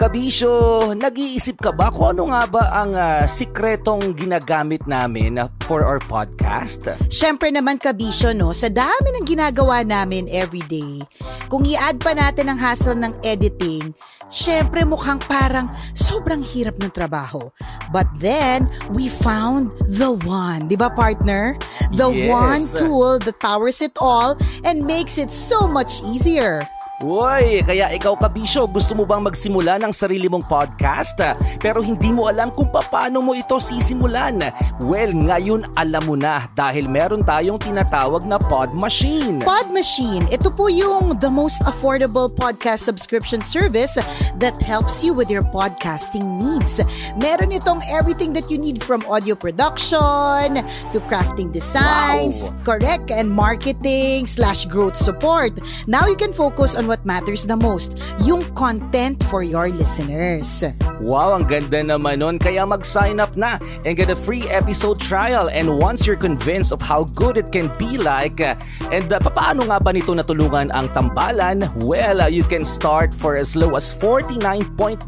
Kabisyo, nag-iisip ka ba kung ano nga ba ang ah, sikretong ginagamit namin ah, for our podcast? Siyempre naman kabisyo, no? Sa dami ng ginagawa namin everyday, kung i-add pa natin ang hassle ng editing, syempre mukhang parang sobrang hirap ng trabaho. But then, we found the one. Di ba, partner? The Yes. one tool that powers it all and makes it so much easier. Uy, kaya ikaw kabisyo, gusto mo bang magsimula ng sarili mong podcast? Pero hindi mo alam kung paano mo ito sisimulan. Well, ngayon alam mo na dahil meron tayong tinatawag na Pod Machine. Pod Machine, ito po yung the most affordable podcast subscription service that helps you with your podcasting needs. Meron itong everything that you need from audio production to crafting designs, Wow. correct, and marketing slash growth support. Now you can focus on what matters the most, yung content for your listeners. Wow, ang ganda naman nun. Kaya mag-sign up na and get a free episode trial. And once you're convinced of how good it can be like, and uh, paano nga ba nito natulungan ang tambalan? Well, uh, you can start for as low as $49.99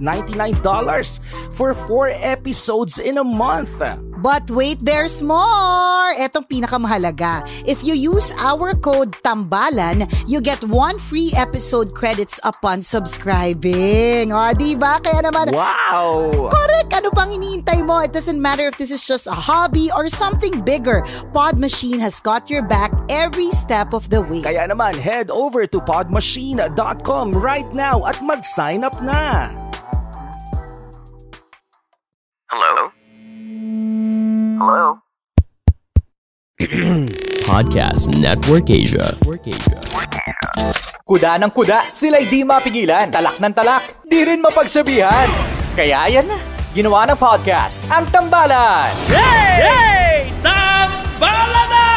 for 4 episodes in a month. But wait, there's more! Etong pinakamahalaga. If you use our code TAMBALAN, you get one free episode credits upon subscribing. O, di ba? Kaya naman, Wow! correct! Ano pang iniintay mo? It doesn't matter if this is just a hobby or something bigger. Pod Machine has got your back every step of the way. Kaya naman, head over to podmachine.com right now at mag-sign up na. Hello? Hello? Podcast Network Asia. Kuda ng kuda, sila'y di mapigilan. Talak ng talak, di rin mapagsabihan. Kaya yan na, ginawa ng podcast, ang Tambalan. Yay! Yay! Tambalan na!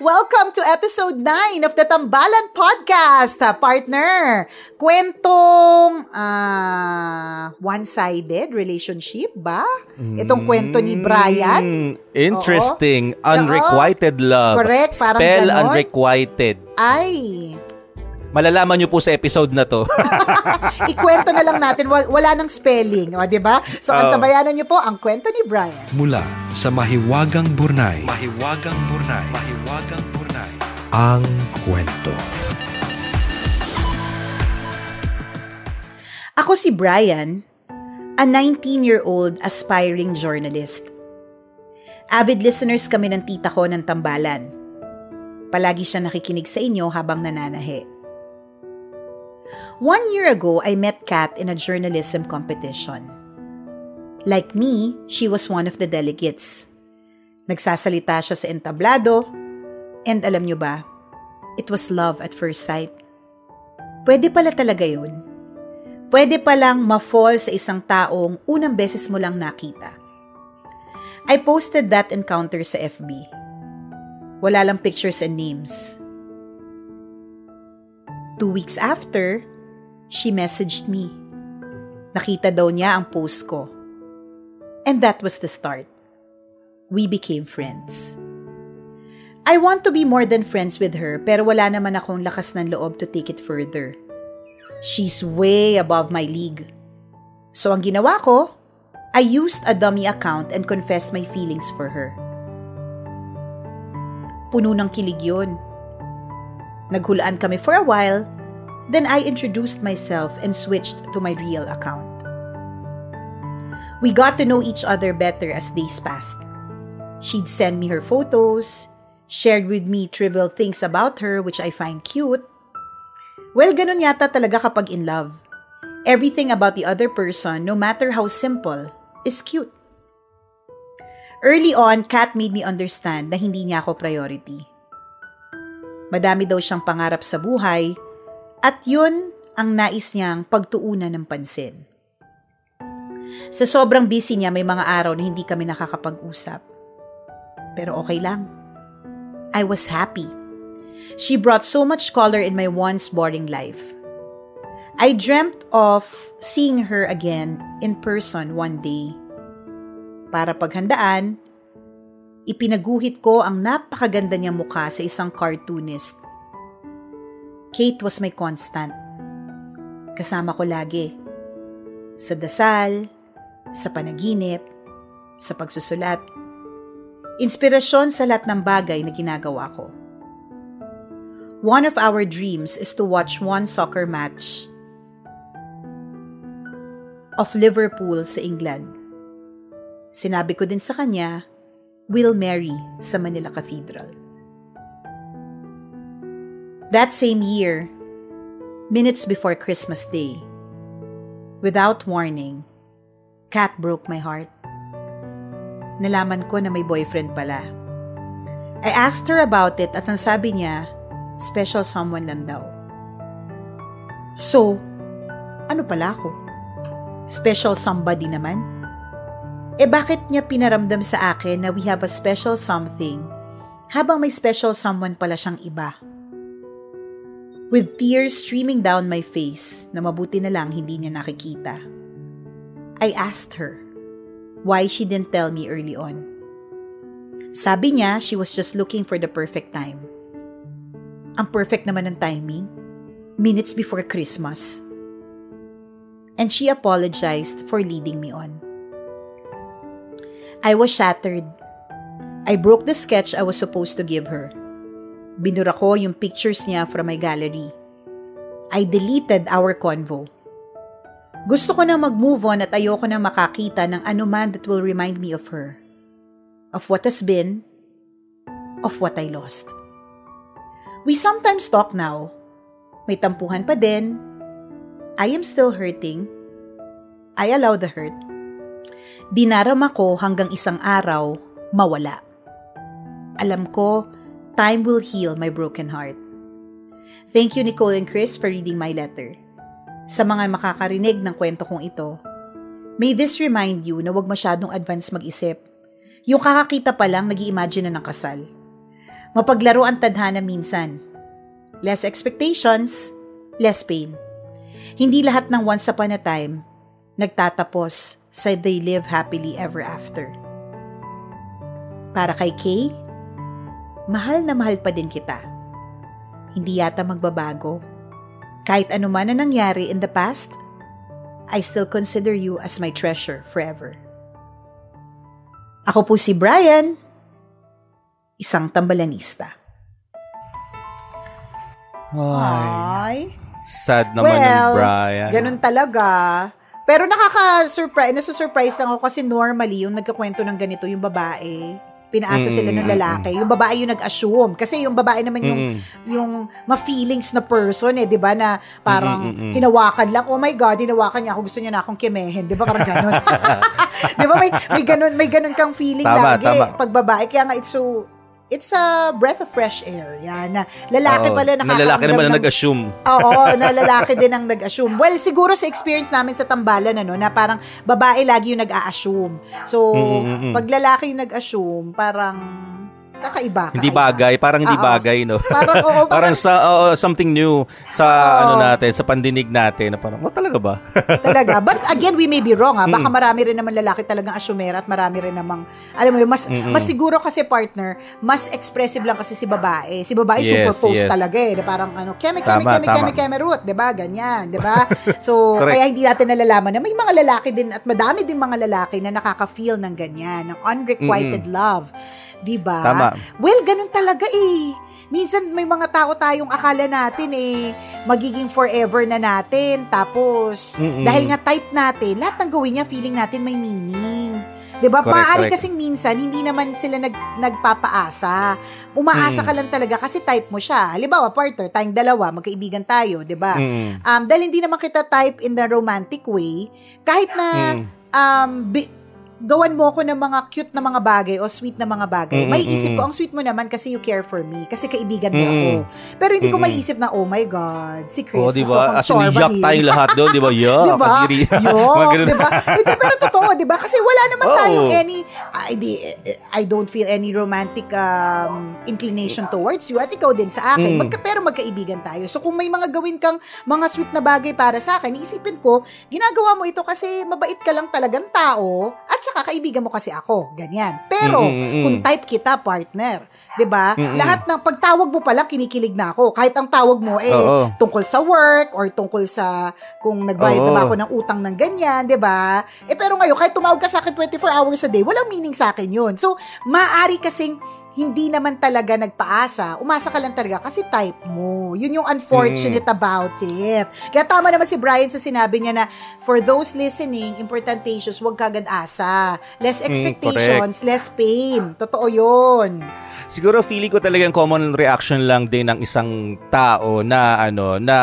Welcome to episode 9 of the Tambalan Podcast, ah, partner. Kwentong ah, one-sided relationship ba? Itong kwento ni Brian. Mm, interesting. Oo. Unrequited love. Correct, parang Spell ganon. unrequited. Ay, Malalaman nyo po sa episode na to. ikwento na lang natin. Wa- Wala nang spelling, o, di ba? So, Oo. antabayanan niyo po ang kwento ni Brian. Mula sa Mahiwagang Burnay. Mahiwagang Burnay. Mahiwagang Burnay. Ang kwento. Ako si Brian, a 19-year-old aspiring journalist. Avid listeners kami ng tita ko ng tambalan. Palagi siya nakikinig sa inyo habang nananahi. One year ago, I met Kat in a journalism competition. Like me, she was one of the delegates. Nagsasalita siya sa entablado, and alam nyo ba, it was love at first sight. Pwede pala talaga yun. Pwede palang ma-fall sa isang taong unang beses mo lang nakita. I posted that encounter sa FB. Wala lang pictures and names. Two weeks after, she messaged me. Nakita daw niya ang post ko. And that was the start. We became friends. I want to be more than friends with her pero wala naman akong lakas ng loob to take it further. She's way above my league. So ang ginawa ko, I used a dummy account and confessed my feelings for her. Puno ng kilig yun. Naghulaan kami for a while, then I introduced myself and switched to my real account. We got to know each other better as days passed. She'd send me her photos, shared with me trivial things about her which I find cute. Well, ganun yata talaga kapag in love. Everything about the other person, no matter how simple, is cute. Early on, Kat made me understand na hindi niya ako priority. Madami daw siyang pangarap sa buhay at yun ang nais niyang pagtuunan ng pansin. Sa sobrang busy niya, may mga araw na hindi kami nakakapag-usap. Pero okay lang. I was happy. She brought so much color in my once boring life. I dreamt of seeing her again in person one day para paghandaan, ipinaguhit ko ang napakaganda niyang mukha sa isang cartoonist. Kate was my constant. Kasama ko lagi. Sa dasal, sa panaginip, sa pagsusulat. Inspirasyon sa lahat ng bagay na ginagawa ko. One of our dreams is to watch one soccer match of Liverpool sa England. Sinabi ko din sa kanya, we'll marry sa Manila Cathedral. That same year, minutes before Christmas Day, without warning, Kat broke my heart. Nalaman ko na may boyfriend pala. I asked her about it at ang sabi niya, special someone lang daw. So, ano pala ako? Special somebody naman? Eh bakit niya pinaramdam sa akin na we have a special something habang may special someone pala siyang iba? With tears streaming down my face na mabuti na lang hindi niya nakikita. I asked her why she didn't tell me early on. Sabi niya she was just looking for the perfect time. Ang perfect naman ng timing, minutes before Christmas. And she apologized for leading me on. I was shattered. I broke the sketch I was supposed to give her. Binura ko yung pictures niya from my gallery. I deleted our convo. Gusto ko na mag-move on at ayoko na makakita ng anuman that will remind me of her. Of what has been, of what I lost. We sometimes talk now. May tampuhan pa din. I am still hurting. I allow the hurt. Dinarama ko hanggang isang araw, mawala. Alam ko, time will heal my broken heart. Thank you Nicole and Chris for reading my letter. Sa mga makakarinig ng kwento kong ito, may this remind you na huwag masyadong advance mag-isip. Yung kakakita pa lang, nag imagine na ng kasal. Mapaglaro ang tadhana minsan. Less expectations, less pain. Hindi lahat ng once upon a time nagtatapos sa they live happily ever after. Para kay Kay, mahal na mahal pa din kita. Hindi yata magbabago. Kahit ano man na nangyari in the past, I still consider you as my treasure forever. Ako po si Brian, isang tambalanista. Ay. Sad naman well, ng Brian. Ganun talaga. Pero nakaka-surprise, nasusurprise lang ako kasi normally yung nagkakwento ng ganito yung babae, pinaasa mm, sila ng lalaki. Yung babae yung nag-assume kasi yung babae naman yung mm. yung ma-feelings na person eh, 'di ba na parang mm, mm, mm, hinawakan lang. Oh my god, hinawakan niya ako, gusto niya na akong kimehin, 'di ba? Parang ganoon. 'Di ba may may ganun, may ganun kang feeling tama, lagi tama. pag babae kaya nga it's so it's a breath of fresh air. Yan. Na lalaki Oo, pala na lalaki naman ang nag-assume. Oo, na lalaki din ang nag-assume. Well, siguro sa experience namin sa tambalan, ano, na parang babae lagi yung nag-a-assume. So, Mm-mm-mm. pag lalaki yung nag-assume, parang kakaiba. Hindi bagay, parang hindi Oo. bagay, no? Parang, oo, parang sa oo, something new sa Oo. ano natin, sa pandinig natin na parang, oh, talaga ba? talaga. But again, we may be wrong ha. Baka Mm. marami rin naman lalaki talagang asyumera at marami rin namang, alam mo yun, mas, Mm-mm. mas siguro kasi partner, mas expressive lang kasi si babae. Si babae Yes, super post yes. talaga eh. Na Parang ano, keme, keme, Tama, keme, tama. keme, keme, root. Diba? Ganyan. Diba? So, kaya hindi natin nalalaman na may mga lalaki din at madami din mga lalaki na nakaka-feel ng ganyan, ng unrequited love. Diba? Tama. Well, ganun talaga eh. Minsan may mga tao tayong akala natin eh magiging forever na natin. Tapos Mm-mm. dahil nga type natin, lahat ng gawin niya feeling natin may meaning. 'Di ba? Correct. kasing minsan hindi naman sila nag nagpapaasa. Umaasa Mm. ka lang talaga kasi type mo siya. Halimbawa, partner, tayong dalawa, magkaibigan tayo, 'di ba? Mm. Um dahil hindi naman kita type in the romantic way, kahit na Mm. um bi- gawan mo ako ng mga cute na mga bagay o sweet na mga bagay. Mm, May mm, isip mm. ko, ang sweet mo naman kasi you care for me. Kasi kaibigan mo Mm, ako. Pero hindi ko mm, may isip na, oh my God, si Chris. Oh, di gusto ba? kong As in, chorba yak tayong lahat doon, di ba? Yak, Di ba? ganun. di ba? Pero totoo, di ba? Kasi wala naman Oo. tayong any, I, di, I don't feel any romantic um, inclination towards you at ikaw din sa akin. Mm. Magka, pero magkaibigan tayo. So kung may mga gawin kang mga sweet na bagay para sa akin, isipin ko, ginagawa mo ito kasi mabait ka lang talagang tao at saka kaibigan mo kasi ako. Ganyan. Pero Mm, mm, mm. kung type kita, partner, 'di ba? Mm, mm. Lahat ng pagtawag mo pa lang kinikilig na ako. Kahit ang tawag mo eh Oo. tungkol sa work or tungkol sa kung nagbayad na ba ako ng utang ng ganyan, 'di ba? Eh pero ngayon kahit tumawag ka sa akin 24 hours a day, walang meaning sa akin 'yun. So, maaari kasing hindi naman talaga nagpaasa. Umasa ka lang talaga kasi type mo. Yun yung unfortunate Mm. about it. Kaya tama naman si Brian sa sinabi niya na for those listening, importantations, huwag kagad asa. Less Mm, expectations, less pain. Totoo yun. Siguro feeling ko talagang common reaction lang din ng isang tao na ano na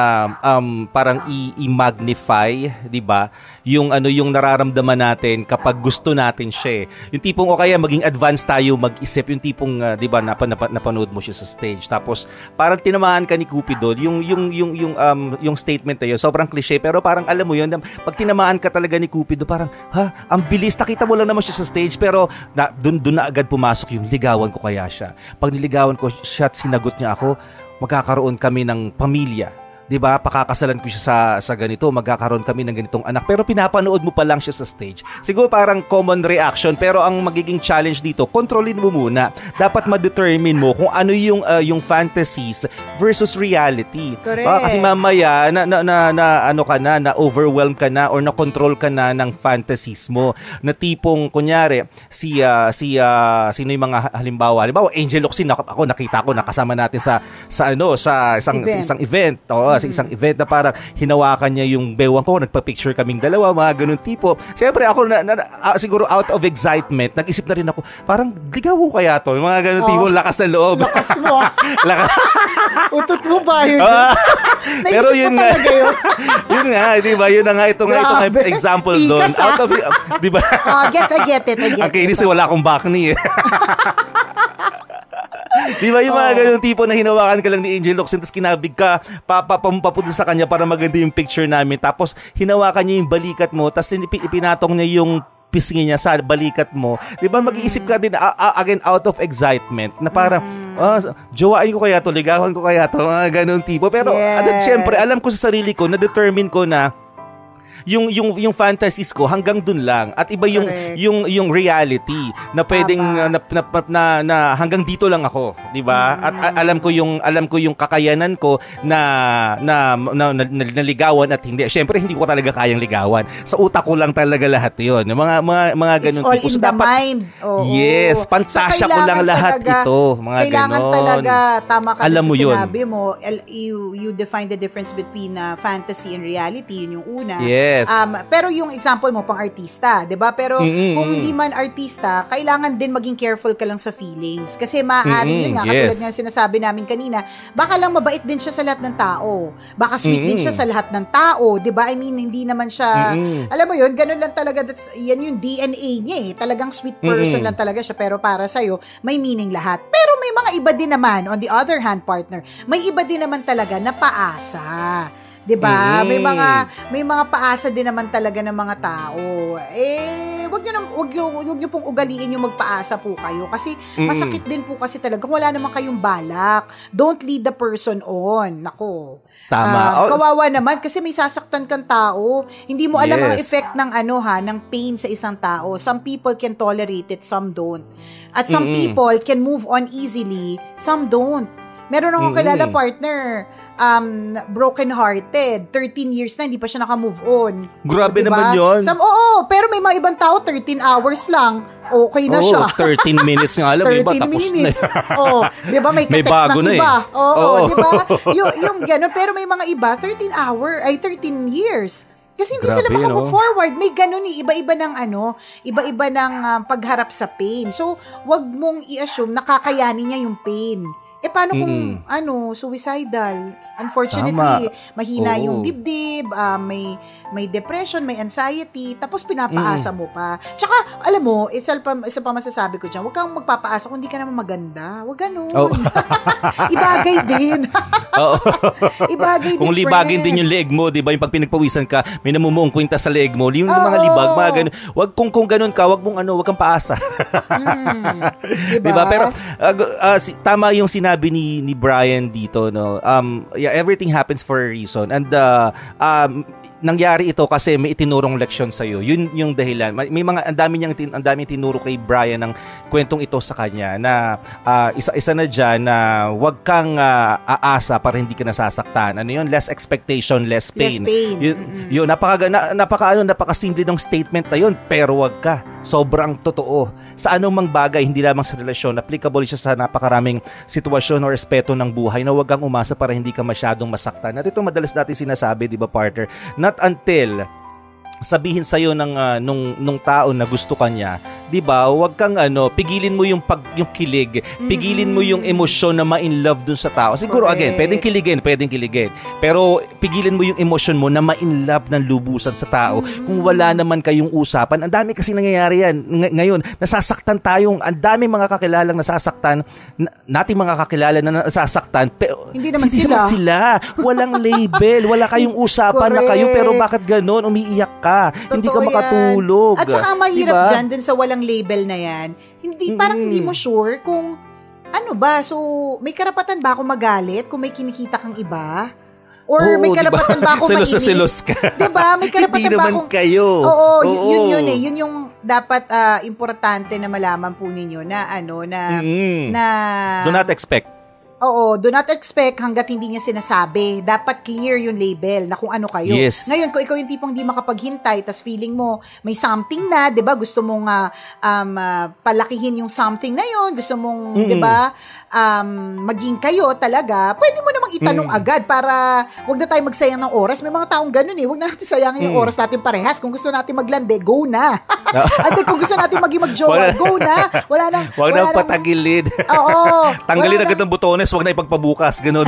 um parang i-magnify, 'di ba? Yung ano yung nararamdaman natin kapag gusto natin siya. eh. Yung tipong o kaya maging advanced tayo mag-isip, yung tipong uh, 'di ba napa, napa, napanood mo siya sa stage. Tapos parang tinamaan ka ni Cupido, yung yung yung yung um yung statement na yun, sobrang cliche pero parang alam mo yun, pag tinamaan ka talaga ni Cupido, parang ha, ang bilis nakita mo lang naman siya sa stage pero na, dun, dun na agad pumasok yung ligawan ko kaya siya. Pag niligawan ko siya at sinagot niya ako, magkakaroon kami ng pamilya. 'Di ba? Pakakasalan ko siya sa sa ganito, magkakaroon kami ng ganitong anak. Pero pinapanood mo pa lang siya sa stage. Siguro parang common reaction, pero ang magiging challenge dito, kontrolin mo muna. Dapat ma-determine mo kung ano yung uh, yung fantasies versus reality. Correct. Baka kasi mamaya na, na, na, na ano ka na, na overwhelm ka na or na control ka na ng fantasies mo. Na tipong kunyari si ah, si ah, sino yung mga halimbawa, halimbawa Angel Locsin ako, nakita ko nakasama natin sa sa ano sa isang Event. sa isang event. Oo, sa isang event na parang hinawakan niya yung bewang ko, nagpa-picture kaming dalawa, mga ganun tipo. Siyempre ako na, na- ah, siguro out of excitement, nag-isip na rin ako, parang ligaw ko kaya to, mga ganun Oh. tipo, lakas ng loob. Lakas mo. lakas. Utot mo ba yun? Ah, pero yun nga, yun? yun nga, di ba? Yun na nga, ito nga, ito nga example doon. ah. Out of, di ba? Oh, gets, I get it, I get kainis it. eh, wala akong bakni eh. Di ba yung mga Oo. ganyung tipo na hinawakan ka lang ni Angel Locsin tapos kinabig ka, papapunta sa kanya para maganda yung picture namin. Tapos hinawakan niya yung balikat mo tapos ipinatong niya yung pisngi niya sa balikat mo. Di ba mag-iisip ka din a- a- again out of excitement na parang ah, jowain ko kaya to, ligawan ko kaya to, mga ganun tipo. Pero Yes. ano, syempre alam ko sa sarili ko, na-determine ko na yung yung yung fantasies ko hanggang dun lang at iba yung Correct. yung yung reality na pwedeng uh, na, na, na, na hanggang dito lang ako, 'di ba? At a- alam ko yung alam ko yung kakayanan ko na na, na, na, na- naligawan at hindi. Syempre hindi ko talaga kayang ligawan. Sa utak ko lang talaga lahat 'yon. Yung mga mga mga It's ganun all tipo. in So, the dapat- mind. Oo. Yes, pantasya ko kailangan lang lahat talaga- ito, mga Kailangan ganon. talaga, tama ka Alam mo yun. sinabi mo, you, you define the difference between uh, fantasy and reality, yun yung una. Yes. Um, pero yung example mo, pang artista, di ba? Pero Mm-mm, kung mm. hindi man artista, kailangan din maging careful ka lang sa feelings. Kasi maaari Mm-mm, yun nga, yes. katulad nga sinasabi namin kanina, baka lang mabait din siya sa lahat ng tao. Baka sweet din Mm-mm. siya sa lahat ng tao, di ba? I mean, hindi naman siya, Mm-mm. alam mo yun, ganun lang talaga, that's, yan yung DNA niya eh. Talagang sweet person Mm-mm. lang talaga siya, pero para sa'yo, may meaning lahat. Pero may mga iba din naman, on the other hand, partner, may iba din naman talaga na paasa. 'Di ba? Mm. May mga may mga paasa din naman talaga ng mga tao. Eh, wag niyo nang wag niyo wag niyo pong ugaliin yung magpaasa po kayo kasi Mm-mm. masakit din po kasi talaga kung wala naman kayong balak. Don't lead the person on. Nako. Tama. Ah, Oh, kawawa naman kasi may sasaktan kang tao. Hindi mo alam ang Yes. effect ng ano ha, ng pain sa isang tao. Some people can tolerate it, some don't. At some Mm-mm. people can move on easily, some don't. Meron akong Mm-mm. kilala partner, um, broken hearted, 13 years na hindi pa siya naka-move on. Grabe Diba? naman yun. Some, oo, pero may mga ibang tao 13 hours lang. Okay na Oo, siya. 13 minutes nga alam, may iba 13 tapos minutes. na. oh, 'di ba may May bago ng na eh. iba. Oo, Oo. 'di ba? Yung yung ganun, pero may mga iba 13 hour ay 13 years. Kasi hindi sila Grabe, makamove no? forward. May ganun eh. Iba-iba ng ano, iba-iba ng um, pagharap sa pain. So, wag mong i-assume na kakayanin niya yung pain. Eh, paano kung, Mm-mm. ano, suicidal? Unfortunately, Tama. mahina Oo. yung dibdib, ah, may, may depression, may anxiety, tapos pinapaasa mo pa. Tsaka, alam mo, isa pa, isa pa masasabi ko dyan, huwag kang magpapaasa kung hindi ka naman maganda. Huwag ganun. Oo. Ibagay din. Oo. Ibagay din, Kung libagin friend. din yung leg mo, 'di ba? Yung pag pinagpawisan ka, may namumuong kwinta sa leg mo. Yung mga Oo. libag, mga ganun. Wag kung kung ganun ka, wag mong ano, wag kang paasa. Hmm. 'Di ba? Pero uh, uh, si- tama yung sinabi ni ni Brian dito, no. Um yeah, everything happens for a reason. And uh, um nangyari ito kasi may itinurong leksyon sa iyo. Yun yung dahilan. May mga ang dami niyang tin- ang daming tinuro kay Brian ng kwentong ito sa kanya na ah, isa-isa na diyan na wag kang ah, aasa para hindi ka nasasaktan. Ano yun? Less expectation, less pain. Less pain. Yun, yun napaka na, napaka ano, napakasimple ng statement na yun, pero wag ka. Sobrang totoo. Sa anong mang bagay, hindi lamang sa relasyon, applicable siya sa napakaraming sitwasyon o respeto ng buhay na wag kang umasa para hindi ka masyadong masaktan. At ito madalas natin sinasabi, di ba partner? Not until sabihin sa iyo ng ah, nung nung tao na gusto ka niya, 'di ba? Huwag kang ano, pigilin mo yung pag yung kilig, pigilin mo yung emosyon na ma-in love dun sa tao. Siguro Correct. again, pwedeng kiligin, pwedeng kiligin. Pero pigilin mo yung emosyon mo na ma-in love ng lubusan sa tao. Kung wala naman kayong usapan, ang dami kasi nangyayari yan. Ng- ngayon, nasasaktan tayong, ang dami mga kakilalang nasasaktan, na, nating mga kakilala na nasasaktan, pero Hindi naman sila. sila. Walang label, wala kayong usapan na kayo, pero Correct. bakit ganon? Umiiyak ka. Hindi ka Totoo yan. makatulog. At saka mahirap Diba? dyan dun sa walang label na yan, hindi, parang hindi mo sure kung ano ba, so may karapatan ba ako magalit kung may kinikita kang iba? Or Oo, may diba? karapatan ba ako Selos na mainis? selos ka. Diba? May karapatan Hindi ba naman akong... kayo. Oo, Oo. yun yun eh. Yun yung dapat ah, importante na malaman po ninyo na ano, na... Mm. na Do not expect. Oo, do not expect hanggat hindi niya sinasabi. Dapat clear yung label na kung ano kayo. Yes. Ngayon, kung ikaw yung tipong di makapaghintay, tas feeling mo may something na, 'di ba? Gusto mong ah, um, ah, palakihin yung something na yon, gusto mong, Mm-mm. 'di ba? Um, maging kayo talaga. Pwede mo namang itanong Mm. agad para wag na tayo magsayang ng oras. May mga taong ganun eh. Wag na natin sayangin yung Mm. oras natin parehas. Kung gusto natin maglande, go na. At kung gusto natin maging magjowa, go na. Wala nang Huwag wala na nang- patagilid. Oo. Tanggalin agad ng butones, huwag na ipagpabukas. Ganun.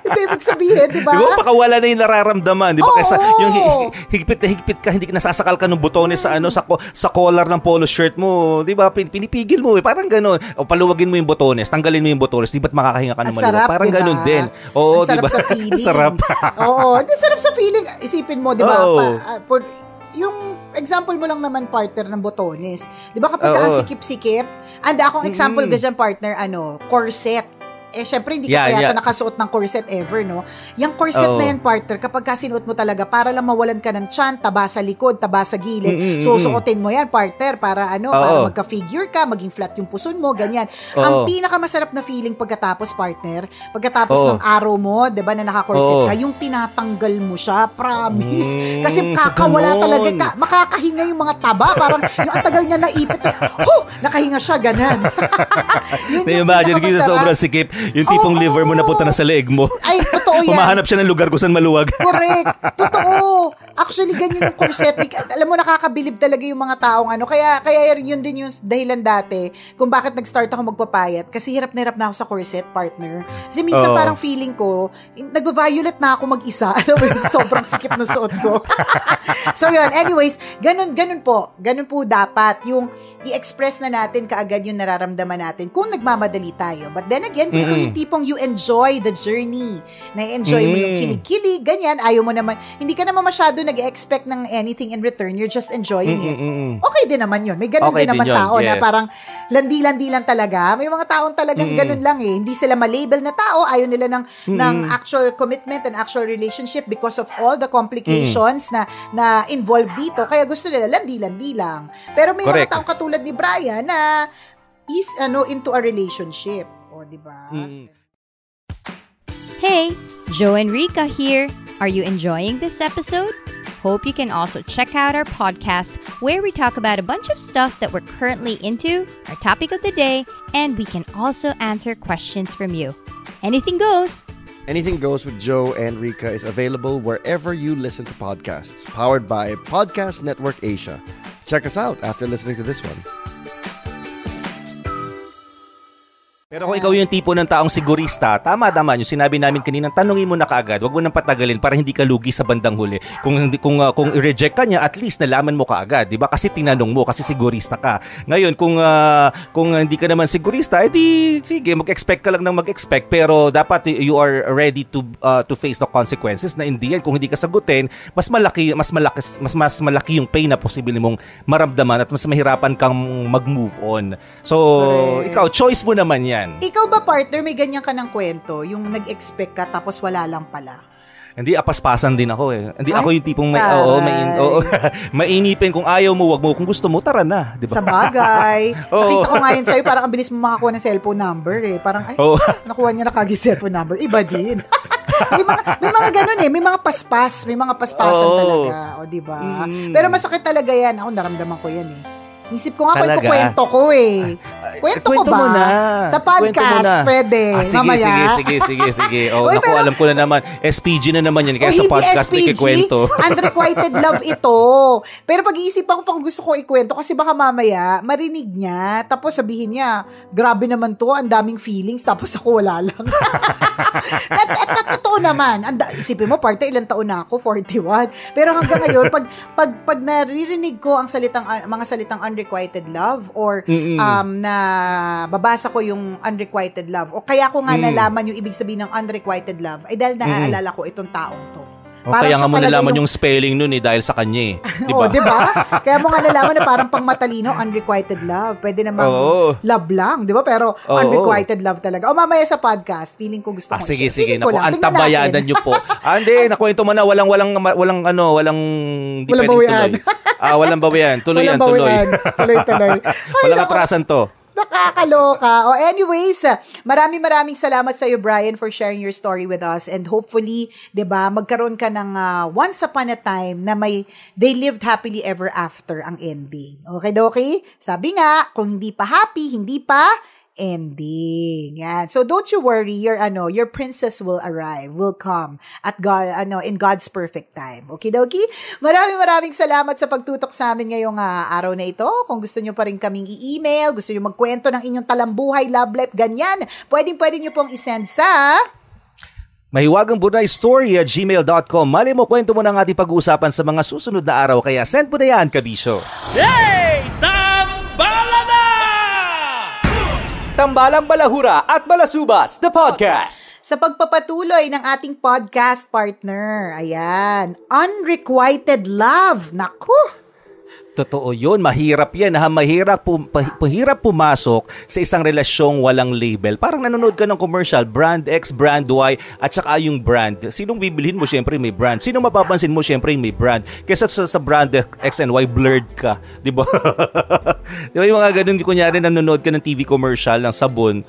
Hindi ibig sabihin, 'di ba? Di ba? Baka wala na yung nararamdaman. Di ba? Oo. Kaysa yung hi- hi- higpit na higpit ka, hindi ka nasasakal ka ng butones sa ano sa sa collar ng polo shirt mo. Di ba? Pin- Pinipigil mo eh. Parang ganun. O paluwagin mo yung butones, tanggalin mo yung butones. Di ba't makakahinga ka ng maluwag? sarap, Parang di ba? ganun din. Oo, di sarap ba? sa feeling. sarap. Oo, ang sarap sa feeling. Isipin mo, di ba? Pa, ah, for, yung example mo lang naman, partner, ng botones. Di ba kapag ka Oo. ang sikip-sikip, anda akong example Mm-mm. ka dyan, partner, ano, corset. Eh, syempre, hindi ka Yeah, pa yata yeah. nakasuot ng corset ever, no? Yung corset Oo. na yan, partner, kapag kasinuot mo talaga, para lang mawalan ka ng tiyan, taba sa likod, taba sa gilid, Mm-mm, susuotin mo yan, partner, para ano, Oo. para magka-figure ka, maging flat yung puson mo, ganyan. Oo. Ang pinakamasarap na feeling pagkatapos, partner, pagkatapos Oo. ng araw mo, 'di ba, na naka-corset Oo. ka, yung tinatanggal mo siya, promise. Mm, Kasi kakawala ganon. talaga, ka, makakahinga yung mga taba, parang yung ang tagal niya naipit, tas, huh, nakahinga siya, ganan. yun yung Na-imagine ko sa sobrang sikip, yung tipong Oo. liver mo napunta na sa leeg mo. Ay, totoo yan. Humahanap siya ng lugar kung saan maluwag. Correct. Totoo. Actually, ganyan yung corset. Alam mo, nakakabilib talaga yung mga taong ano. Kaya, kaya yun din yung dahilan dati kung bakit nag-start ako magpapayat. Kasi hirap na hirap na ako sa corset, partner. Kasi minsan Oo. parang feeling ko, nag-violet na ako mag-isa. Alam mo, sobrang sikip na suot ko. so yun, anyways, ganun, ganun po. Ganun po dapat. Yung, i-express na natin kaagad yung nararamdaman natin kung nagmamadali tayo. But then again, kung Mm-mm. yung tipong you enjoy the journey, na-enjoy mo yung Mm. kilig-kilig, ganyan, ayaw mo naman, hindi ka naman masyado nag-expect ng anything in return, you're just enjoying it. Mm-mm-mm. Okay din naman yun. May ganun Okay din naman din yun, tao na yes. parang landi-landi lang talaga. May mga taong talagang Mm. ganun lang eh. Hindi sila ma-label na tao. Ayaw nila ng, ng Mm. actual commitment and actual relationship because of all the complications na na involved dito. Kaya gusto nila landi-landi lang. Pero may Correct. mga taong katulad ni Brian na is ano into a relationship. O, di ba? Mm. Hey, Joe and Rika here. Are you enjoying this episode? Hope you can also check out our podcast where we talk about a bunch of stuff that we're currently into, our topic of the day, and we can also answer questions from you. Anything goes. Anything Goes with Joe and Rika is available wherever you listen to podcasts, powered by Podcast Network Asia. Check us out after listening to this one. Pero kung ikaw yung tipo ng taong sigurista, tama tama yung sinabi namin kanina, tanungin mo na kaagad, wag mo nang patagalin para hindi ka lugi sa bandang huli. Kung kung uh, kung i-reject ka niya, at least nalaman mo kaagad, 'di ba? Kasi tinanong mo kasi sigurista ka. Ngayon, kung uh, kung hindi ka naman sigurista, edi sige, mag-expect ka lang ng mag-expect pero dapat you are ready to uh, to face the consequences na in the end, kung hindi ka sagutin, mas malaki mas malaki mas mas malaki yung pain na posible mong maramdaman at mas mahirapan kang mag-move on. So, Correct. ikaw choice mo naman 'yan. Ikaw ba, partner, may ganyan ka ng kwento? Yung nag-expect ka tapos wala lang pala? Hindi apaspasan din ako eh. Hindi Ay, ako yung tipong may oo, may oo, mainipin kung ayaw mo, wag mo. Kung gusto mo, tara na, 'di ba? Sa bagay. Oo. Nakita ko nga yun sa'yo, parang ang bilis mo makakuha ng cellphone number eh. Parang, ay, Oo. nakuha niya na kagad cellphone number. Iba din. may mga may mga ganun eh, may mga paspas, may mga paspasan Oo. talaga, o di ba? Mm. Pero masakit talaga 'yan. Ako naramdaman ko 'yan eh. Isip ko nga Talaga? kwento ko eh. Kwento ko Kwento ba? mo na. Sa podcast, na. pwede. Ah, sige, mamaya. sige, sige, sige, sige. Oh, Uy, naku, pero- alam ko na naman. SPG na naman yan. Kaya O, sa podcast SPG, ikikwento. Unrequited love ito. Pero pag-iisipan ko pang gusto ko ikwento kasi baka mamaya marinig niya tapos sabihin niya, grabe naman to, ang daming feelings tapos ako wala lang. at, at, at, totoo naman. Anda, isipin mo, parte ilang taon na ako, 41. Pero hanggang ngayon, pag, pag, pag naririnig ko ang salitang, uh, mga salitang unrequited love or Mm-mm. um, na babasa ko yung unrequited love o kaya ko nga Mm. nalaman yung ibig sabihin ng unrequited love ay dahil naaalala ko itong taong to. O, Parang kaya nga mo nalaman yung- yung spelling nun eh dahil sa kanya eh. Di ba? di ba? Kaya mo nga nalaman na parang pang matalino, unrequited love. Pwede namang Oo. love lang, di ba? Pero Oo. unrequited love talaga. O mamaya sa podcast, feeling ko gusto Ah, ko sige, i-share. sige. Naku, lang. ang Tingnan tabayanan natin. niyo po. Ah, hindi. Nakwento mo na. Walang, walang, walang, ano, walang, di Walang bawian. tuloy. Ah, walang bawian. Tuloy yan, Walang tuloy. bawian. Tuloy-tuloy. Ay, Walang atrasan to. Nakakaloka. O anyways, maraming maraming salamat sa iyo Brian for sharing your story with us and hopefully, 'di ba, magkaroon ka ng ah, once upon a time na may they lived happily ever after ang ending. Okay, okay? Sabi nga, kung hindi pa happy, hindi pa ending. Yan. So don't you worry, your ano, your princess will arrive, will come at God, ano, in God's perfect time. Okay, dokie? Maraming maraming salamat sa pagtutok sa amin ngayong ah, araw na ito. Kung gusto nyo pa rin kaming i-email, gusto nyo magkwento ng inyong talambuhay, love life, ganyan, pwedeng pwede nyo pong isend sa Mahiwagang Bunay Story at gmail.com. Mali mo, kwento mo ng ating pag-uusapan sa mga susunod na araw. Kaya send mo na yan, Kabisyo. Hey! Tambalang Balahura at Balasubas, the podcast. sa pagpapatuloy ng ating podcast partner. Ayan. Unrequited love. Naku! Totoo yun. Mahirap yan. Ha? Mahirap, pu- pa- mahirap pumasok sa isang relasyong walang label. Parang nanonood ka ng commercial, brand X, brand Y, at saka yung brand. Sinong bibilhin mo, syempre may brand. Sinong mapapansin mo, syempre may brand. Kesa sa, sa brand X and Y, blurred ka. Di ba? Di ba yung mga ganun, kunyari nanonood ka ng TV commercial ng sabon,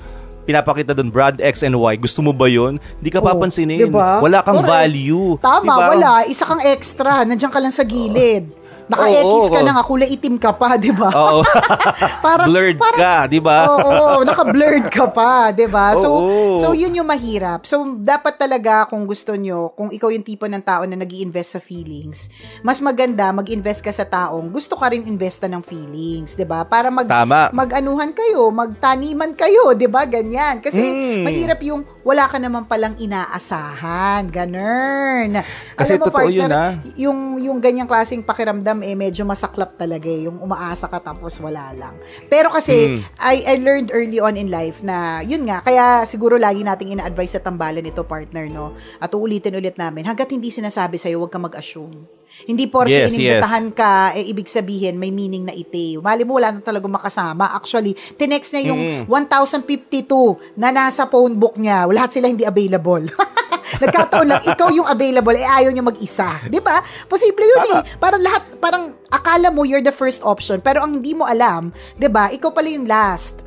pinapakita doon brand X and Y. Gusto mo ba yon? Hindi ka papansinin. Diba? Wala kang Correct. value. Tama, Diba? wala. Isa kang extra. Nandiyan ka lang sa gilid. Naka-X Oo, ka oo. na nga, kulay itim ka pa, di ba? Oo. Parang- Blurred parang- ka, di ba? Oo, naka-blurred ka pa, 'di ba? So Oo. so yun yung mahirap. So dapat talaga kung gusto nyo, kung ikaw yung tipo ng tao na nag-iinvest sa feelings, mas maganda mag-invest ka sa taong gusto ka rin investa ng feelings, 'di ba? Para mag Tama. mag-anuhan kayo, magtaniman kayo, 'di ba? Ganyan. Kasi Mm. mahirap yung wala ka naman palang inaasahan. Ganun. Kasi Alam mo, totoo yun, partner, ah. Yung, yung ganyang klaseng pakiramdam, eh, medyo masaklap talaga eh. Yung umaasa ka tapos wala lang. Pero kasi, Mm. I, I learned early on in life na, yun nga, kaya siguro lagi nating ina-advise sa tambalan ito, partner, no? At uulitin ulit namin, hanggat hindi sinasabi sa'yo, huwag ka mag-assume. Hindi porke Yes, inimbitahan ka, eh, ibig sabihin, may meaning na ite. Mali mo, wala na talaga makasama. Actually, tinext niya yung Mm. 1052 na nasa phone book niya. Lahat sila hindi available. Nagkataon lang, ikaw yung available, eh ayaw niya mag-isa. Di ba? Posible yun eh. Parang lahat, parang akala mo you're the first option, pero ang hindi mo alam, di ba, ikaw pala yung last.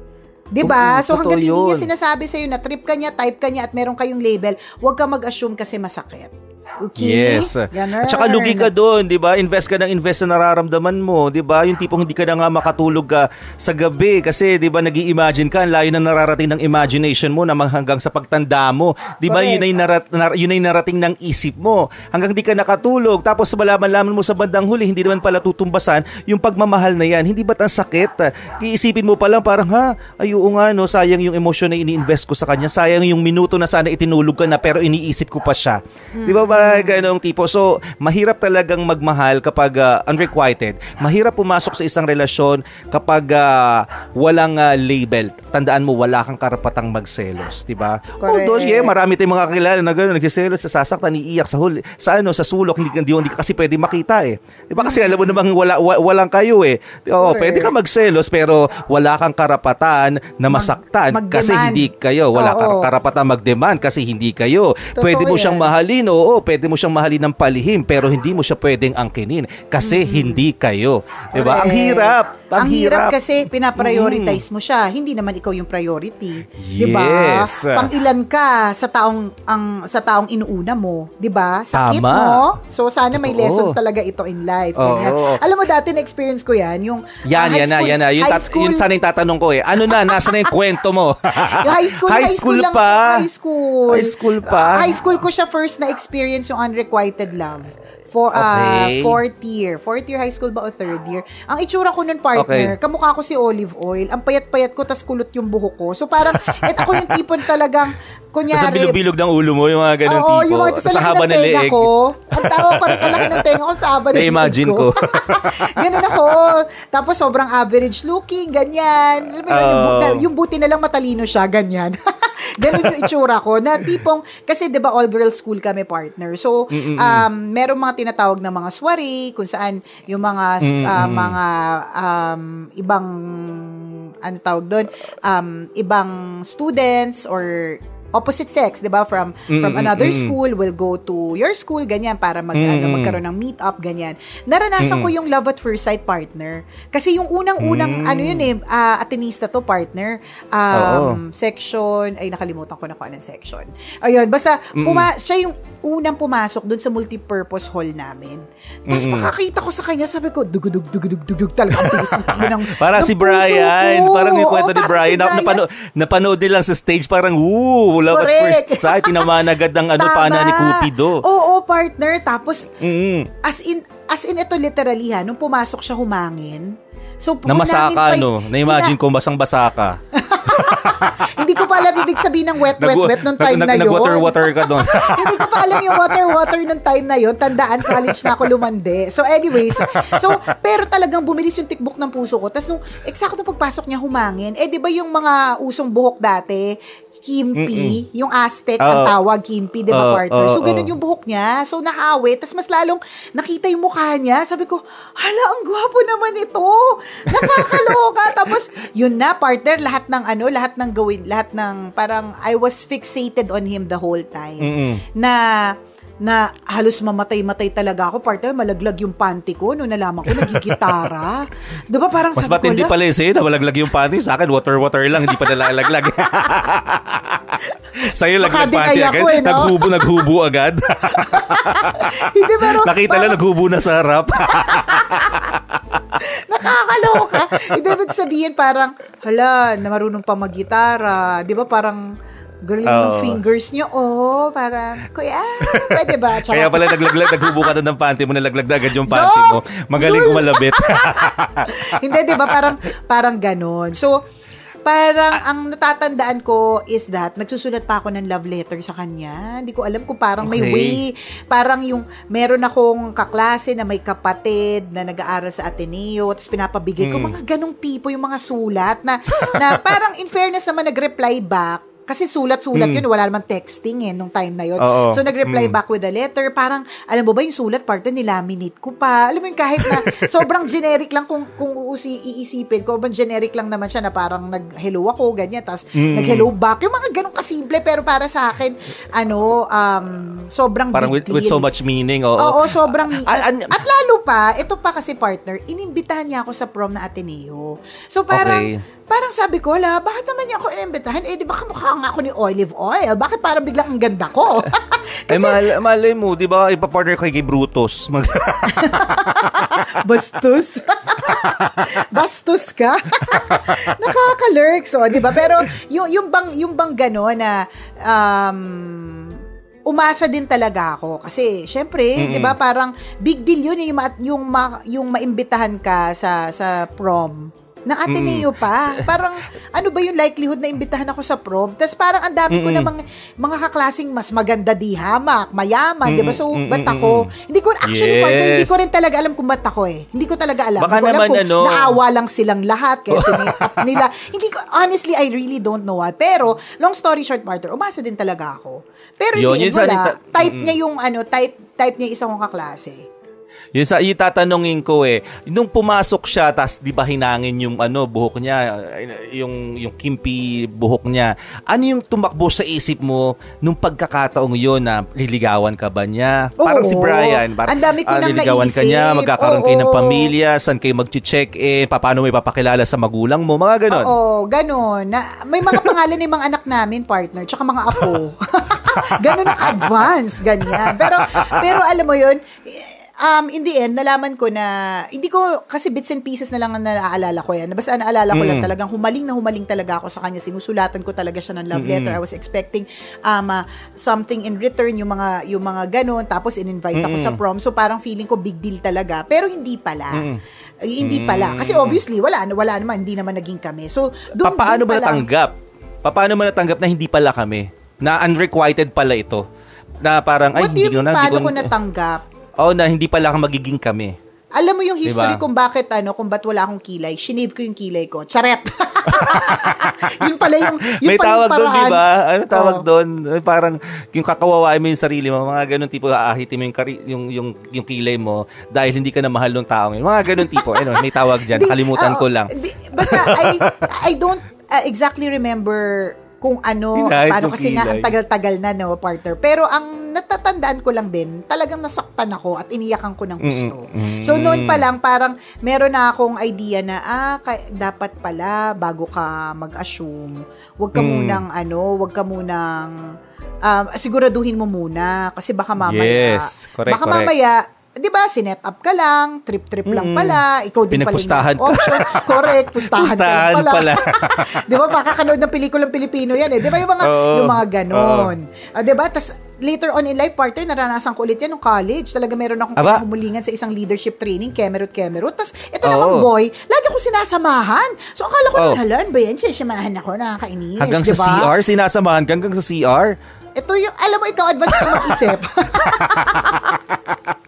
'Di ba? So hangga't hindi niya yun. sinasabi sa na trip ka niya, type ka niya at meron kayong label, huwag ka mag-assume kasi masakit. Okay? Yes. Ganun. At saka lugi ka doon, 'di ba? Invest ka ng invest sa nararamdaman mo, 'di ba? Yung tipong hindi ka na nga makatulog ka sa gabi kasi 'di ba nag-i-imagine ka, ang layo na nararating ng imagination mo na hanggang sa pagtanda mo. 'Di ba? Yun ay narat, nar- yun ay narating ng isip mo. Hanggang hindi ka nakatulog, tapos malaman-laman mo sa bandang huli, hindi naman pala tutumbasan yung pagmamahal na 'yan. Hindi ba't ang sakit? Iisipin mo pa lang parang ha, ay oo nga no, sayang yung emosyon na ini-invest ko sa kanya, sayang yung minuto na sana itinulog ka na pero iniisip ko pa siya. 'Di ba ba ganong tipo? So, mahirap talagang magmahal kapag ah, unrequited. Mahirap pumasok sa isang relasyon kapag ah, walang ah, label. Tandaan mo, wala kang karapatang magselos, 'di ba? Although, yeah, marami tayong mga kakilala na gano'n, nagsiselos, sasaktan, iiyak sa huli, sa ano, sa sulok, hindi, hindi, hindi ka kasi pwede makita eh. 'Di ba? Kasi alam mo namang wala, wa- walang kayo eh. Oo, Correct. pwede ka magselos pero wala kang karapatan na masaktan kasi mag-demand. hindi kayo. Wala Oo. kang karapatan mag-demand kasi hindi kayo. Totoo pwede mo siyang yan. mahalin, oo, pwede mo siyang mahalin ng palihim pero hindi mo siya pwedeng angkinin kasi hindi kayo. 'Di ba? Ang hirap. Ang, Ang hirap kasi pinaprioritize mo siya. Hindi naman ikaw yung priority. 'Di ba? Yes. Pang ilan ka sa taong ang sa taong inuuna mo, 'di ba? Sakit Tama. mo. So sana may lessons talaga ito in life. Oo. Alam mo dati na experience ko 'yan, yung Yan, ah, high yan na, school- yan na. Yung, high tat- school, yung sana yung tatanong ko eh. Ano na, nasa na yung kwento mo? High school, high school, lang pa. high school. High school pa. Ah, high school ko siya first na experience yung unrequited love. For, ah, Okay. fourth year. Fourth year high school ba o third year? Ang itsura ko nun, partner, Okay. kamukha ko si Olive Oil. Ang payat-payat ko, tas kulot yung buhok ko. So parang, et ako yung tipon talagang, Tapos kunyari, ang bilog-bilog ng ulo mo, yung mga ganun Oo, tipo. yung mga Sa sa haba ng tenga leeg. ko. Ang tao ko rin, ang laki ng tenga ko sa haba ng Na-imagine leeg ko. ganun ako. Tapos sobrang average looking, ganyan. Alam mo yun, yung, bu- Oh. yung buti na lang matalino siya, ganyan. ganun yung itsura ko. Na tipong, kasi 'di ba all girls school kami partner. So, um, merong mga tinatawag na mga soiree, kung saan yung mga, Mm-mm. mga um, ibang, ano tawag doon, um, ibang students or opposite sex, 'di ba? From from Mm, another mm, school will go to your school ganyan para mag Mm, ano mm. magkaroon ng meet up ganyan. Naranasan Mm, ko yung love at first sight partner. Kasi yung unang-unang Mm. ano yun eh, ah, atenista to partner. Um, section ay nakalimutan ko na kung anong section. Ayun, basta puma- siya yung unang pumasok dun sa multipurpose hall namin. Tapos makakita ko sa kanya, sabi ko, dugudug, dugudug, dugudug talaga. Ang bilis ng, Parang ng si Brian. ko. Parang yung kwento Oo, ni Brian. si Na, napanood, napanood din lang sa stage. Parang, woo, love at Correct. first sight. Tinamaan agad ng ano, Tama. pana ni Cupido. Oo, partner. Tapos, Mm. as in, as in ito literally ha, nung pumasok siya humangin. So, Namasa hunamin ka, pa no? Na-imagine hina- ko, basang-basa ka. Hindi ko pa alam ibig sabihin ng wet, wet, wet nung time nag- na yun. Nag-water-water ka doon. Hindi ko pa alam yung water, water nung time na yun. Tandaan, college na ako lumande. So anyways, so, pero talagang bumilis yung tikbok ng puso ko. Tapos nung, eksakto pagpasok niya humangin, eh di ba yung mga usong buhok dati, kimpi, yung Aztec, ang Oo. tawag, kimpi, di ba Oo, partner? So oo, ganun oo. yung buhok niya. So nahawi. Tapos mas lalong nakita yung mukha niya. Sabi ko, hala, ang gwapo naman ito. Nakakaloka. Tapos, yun na, partner, lahat ng ano, lahat ng gawin, lahat ng, parang, I was fixated on him the whole time. Mm-mm. Na, na halos mamatay-matay talaga ako. Partner, malaglag yung panty ko nung nalaman ko nagigitara. Di ba parang Mas sabi ko, matindi "Ala, pala yung sa'yo, nawalaglag yung panty. Sa akin, water-water lang, hindi pa nalalaglag. sa'yo, laglag panty agad. eh, no? Naghubo, naghubo agad. Hindi, pero Nakita lang, naghubo na sa harap. nakakaloka. Hindi, ibig sabihin parang, hala, na marunong pa mag-gitara. Di ba parang, galing ng Oo. fingers niyo. Oh, parang, kuya, pwede ba? Tsaka- Kaya pala naglaglag, naghubo ka na ng panty mo, nalaglag na agad yung panty mo. Magaling kumalabit. Hindi, di ba? Parang, parang ganon. So, parang ang natatandaan ko is that nagsusulat pa ako ng love letter sa kanya. Hindi ko alam kung parang may Okay. way. Parang yung meron akong kaklase na may kapatid na nag-aaral sa Ateneo tapos pinapabigay ko Mm. mga ganong tipo yung mga sulat na, na parang in fairness naman nag-reply back kasi sulat-sulat Mm. yun, wala naman texting eh, nung time na yun. Oo. So, nag-reply Mm. back with a letter. Parang, alam mo ba, yung sulat, part na nilaminate ko pa. Alam mo yung kahit na sobrang generic lang kung, kung uusi, iisipin ko, sobrang generic lang naman siya na parang nag-hello ako, ganyan, tapos Mm. nag-hello back. Yung mga ganong kasimple, pero para sa akin, ano, um, sobrang Parang with, with so much meaning. Oo. Oo, sobrang... Ah, an- at lalo pa, ito pa kasi partner, inimbitahan niya ako sa prom na Ateneo. So parang, Okay. parang sabi ko, la, bakit naman niya ako inimbitahan? Eh, di ba kamukha nga ako ni Olive Oil? Bakit parang biglang ang ganda ko? eh, mal- malay mo, di ba, ipapartner kay kay Brutus. Mag- Bastos. Bastos ka. Nakaka-lurk. So, di ba? Pero, yung, yung bang, yung bang gano'n na, um, umasa din talaga ako kasi syempre, Mm-mm. 'di ba, parang big deal 'yun eh, yung ma- yung ma- yung maimbitahan ka sa sa prom ng Ateneo pa. Parang ano ba yung likelihood na imbitahan ako sa prom? Tapos parang ang dami ko namang mga kaklasing mas maganda di hamak, mayaman, 'di ba? So Mm-mm, ba't ako? Hindi ko actually Yes. partner, hindi ko rin talaga alam kung ba't ako eh. Hindi ko talaga alam. Baka hindi ko alam naman kung ano- naawa lang silang lahat kaya sinetap nila. Hindi ko honestly I really don't know why. Pero long story short partner, umasa din talaga ako. Pero Yun, hindi yun wala. Type Mm-mm. niya yung ano, type type niya isang kong kaklase. Yun sa itatanungin ko eh, nung pumasok siya tas 'di ba hinangin yung ano buhok niya, yung yung kimpi buhok niya. Ano yung tumakbo sa isip mo nung pagkakataong yun na liligawan ka ba niya? Parang si Oo. Brian, parang Ang dami ko nang liligawan ka niya, naisip. magkakaroon kayo ng Oo. pamilya, saan kayo magche-check in, paano may papakilala sa magulang mo, mga ganon. Oo, ganun. Na, may mga pangalan ng mga anak namin, partner, tsaka mga apo. ganun ang advance, ganyan. Pero, pero alam mo yun, um, in the end, nalaman ko na, hindi ko, kasi bits and pieces na lang ang naaalala ko yan. Basta naalala ko lang Mm. talagang humaling na humaling talaga ako sa kanya. Sinusulatan ko talaga siya ng love letter. Mm-mm. I was expecting um, uh, something in return, yung mga, yung mga ganun. Tapos in-invite ako Mm-mm. sa prom. So parang feeling ko big deal talaga. Pero hindi pala. Mm. Ay, hindi pala. Kasi obviously, wala, wala naman, hindi naman naging kami. So, doon, Pa- paano ba lang- natanggap? Pa- Paano mo natanggap na hindi pala kami? Na unrequited pala ito? Na parang, ay, What do hindi ko na, hindi ko ko natanggap? Oh, na hindi pala ka magiging kami. Alam mo yung history Diba? kung bakit ano, kung ba't wala akong kilay. Shinave ko yung kilay ko. Charet. yun pala yung, yun May pala tawag doon, di ba? Ano tawag Oo. doon? Parang yung kakawawain mo yung sarili mo, mga ganun tipo, aahitin mo yung, kari, yung, yung, yung kilay mo dahil hindi ka na mahal ng taong yun. Mga ganun tipo. Ano, may tawag dyan. Di- Nakalimutan oo, ko lang. di- basta, I, I don't uh, exactly remember kung ano, Hinahid paano kasi nga ang kilay. tagal-tagal na, no, partner. Pero ang natatandaan ko lang din, talagang nasaktan ako at iniyakan ko ng gusto. Mm, mm, So, noon pa lang, parang meron na akong idea na, ah, kay- dapat pala, bago ka mag-assume, wag ka Mm. munang, ano, wag ka munang, um, siguraduhin mo muna. Kasi baka mamaya, Yes, correct, baka correct. mamaya, di ba, sinet up ka lang, trip-trip lang pala, ikaw din pala yung option. Correct, pustahan, ka Pustahan lang pala. pala. di ba, makakanood ng pelikulang Pilipino yan eh. Di ba, yung mga, Oo. yung mga ganon. Ah, di ba, tas later on in life, partner, naranasan ko ulit yan nung college. Talaga meron akong Aba. humulingan sa isang leadership training, Kemerut Kemerut. Tas ito Oo. namang boy, lagi ko sinasamahan. So akala ko, Oh. halan ba yan? Sisamahan ako, nakakainis. Hanggang di sa? CR, sinasamahan ka hanggang sa CR. Ito yung, alam mo, ikaw advance ka mag-isip.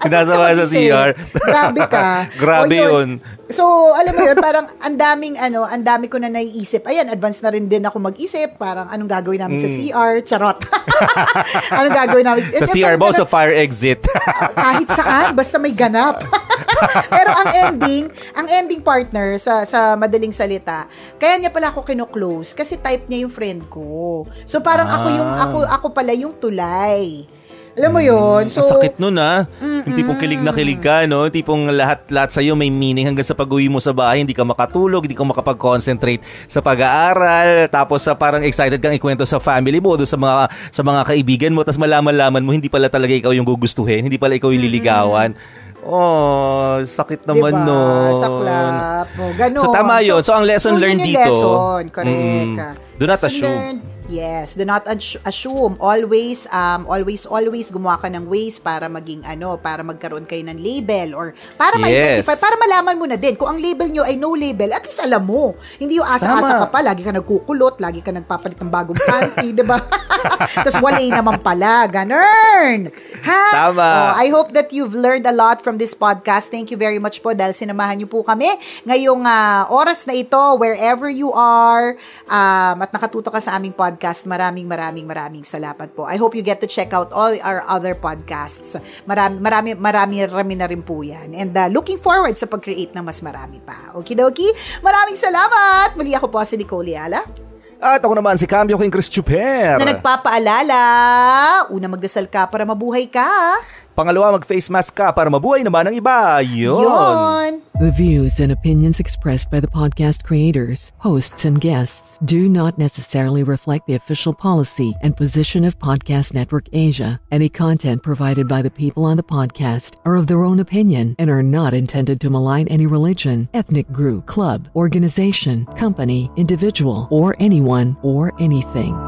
Sinasamahan sa mag-isip. CR. Grabe ka. Grabe O, yun. So, alam mo yun, parang ang daming, ano, ang dami ko na naiisip. Ayan, advance na rin din ako mag-isip. Parang anong gagawin namin sa Mm. CR? Charot. anong gagawin namin? Sa Eh, CR ba o sa fire exit? kahit saan, basta may ganap. Pero ang ending, ang ending partner sa sa madaling salita, kaya niya pala ako kino-close kasi type niya yung friend ko. So parang ako yung Ah. ako ako pala yung tulay. Alam mo yun? So, Ang sakit nun ah. Yung tipong kilig na kilig ka, no? Tipong lahat-lahat sa'yo may meaning hanggang sa pag-uwi mo sa bahay, hindi ka makatulog, hindi ka makapag-concentrate sa pag-aaral, tapos sa parang excited kang ikwento sa family mo, doon sa mga sa mga kaibigan mo, tapos malaman-laman mo hindi pala talaga ikaw yung gugustuhin, hindi pala ikaw yung liligawan. Oh, sakit naman diba? nun. Saklap. O, ganun. So, tama yun. So, ang lesson so, learned yun dito- lesson. Correct. Mm. Do not Lesson assume. learned. Yes, do not assu- assume. Always, um, always, always gumawa ka ng ways para maging ano, para magkaroon kayo ng label or para Yes. ma-identify, para malaman mo na din. Kung ang label nyo ay no label, at least alam mo. Hindi yung asa-asa ka pa, lagi ka nagkukulot, lagi ka nagpapalit ng bagong panty, di ba? Tapos wala yun naman pala. Ganun! Ha? Tama. Oh, I hope that you've learned a lot from this podcast. Thank you very much po dahil sinamahan niyo po kami ngayong ah, oras na ito, wherever you are, um, at nakatuto ka sa aming podcast. Maraming, maraming, maraming salamat po. I hope you get to check out all our other podcasts. Marami, marami, marami, marami na rin po yan. And uh, looking forward sa pag-create ng mas marami pa. Okidoki, maraming salamat! Muli ako po si Nicole Yala. At ako naman si Cambio King Chris Chuper. Na nagpapaalala, una magdasal ka para mabuhay ka. Pangalawa, mag-face mask ka para mabuhay naman ang iba. Yun. Yon. The views and opinions expressed by the podcast creators, hosts, and guests do not necessarily reflect the official policy and position of Podcast Network Asia. Any content provided by the people on the podcast are of their own opinion and are not intended to malign any religion, ethnic group, club, organization, company, individual, or anyone or anything.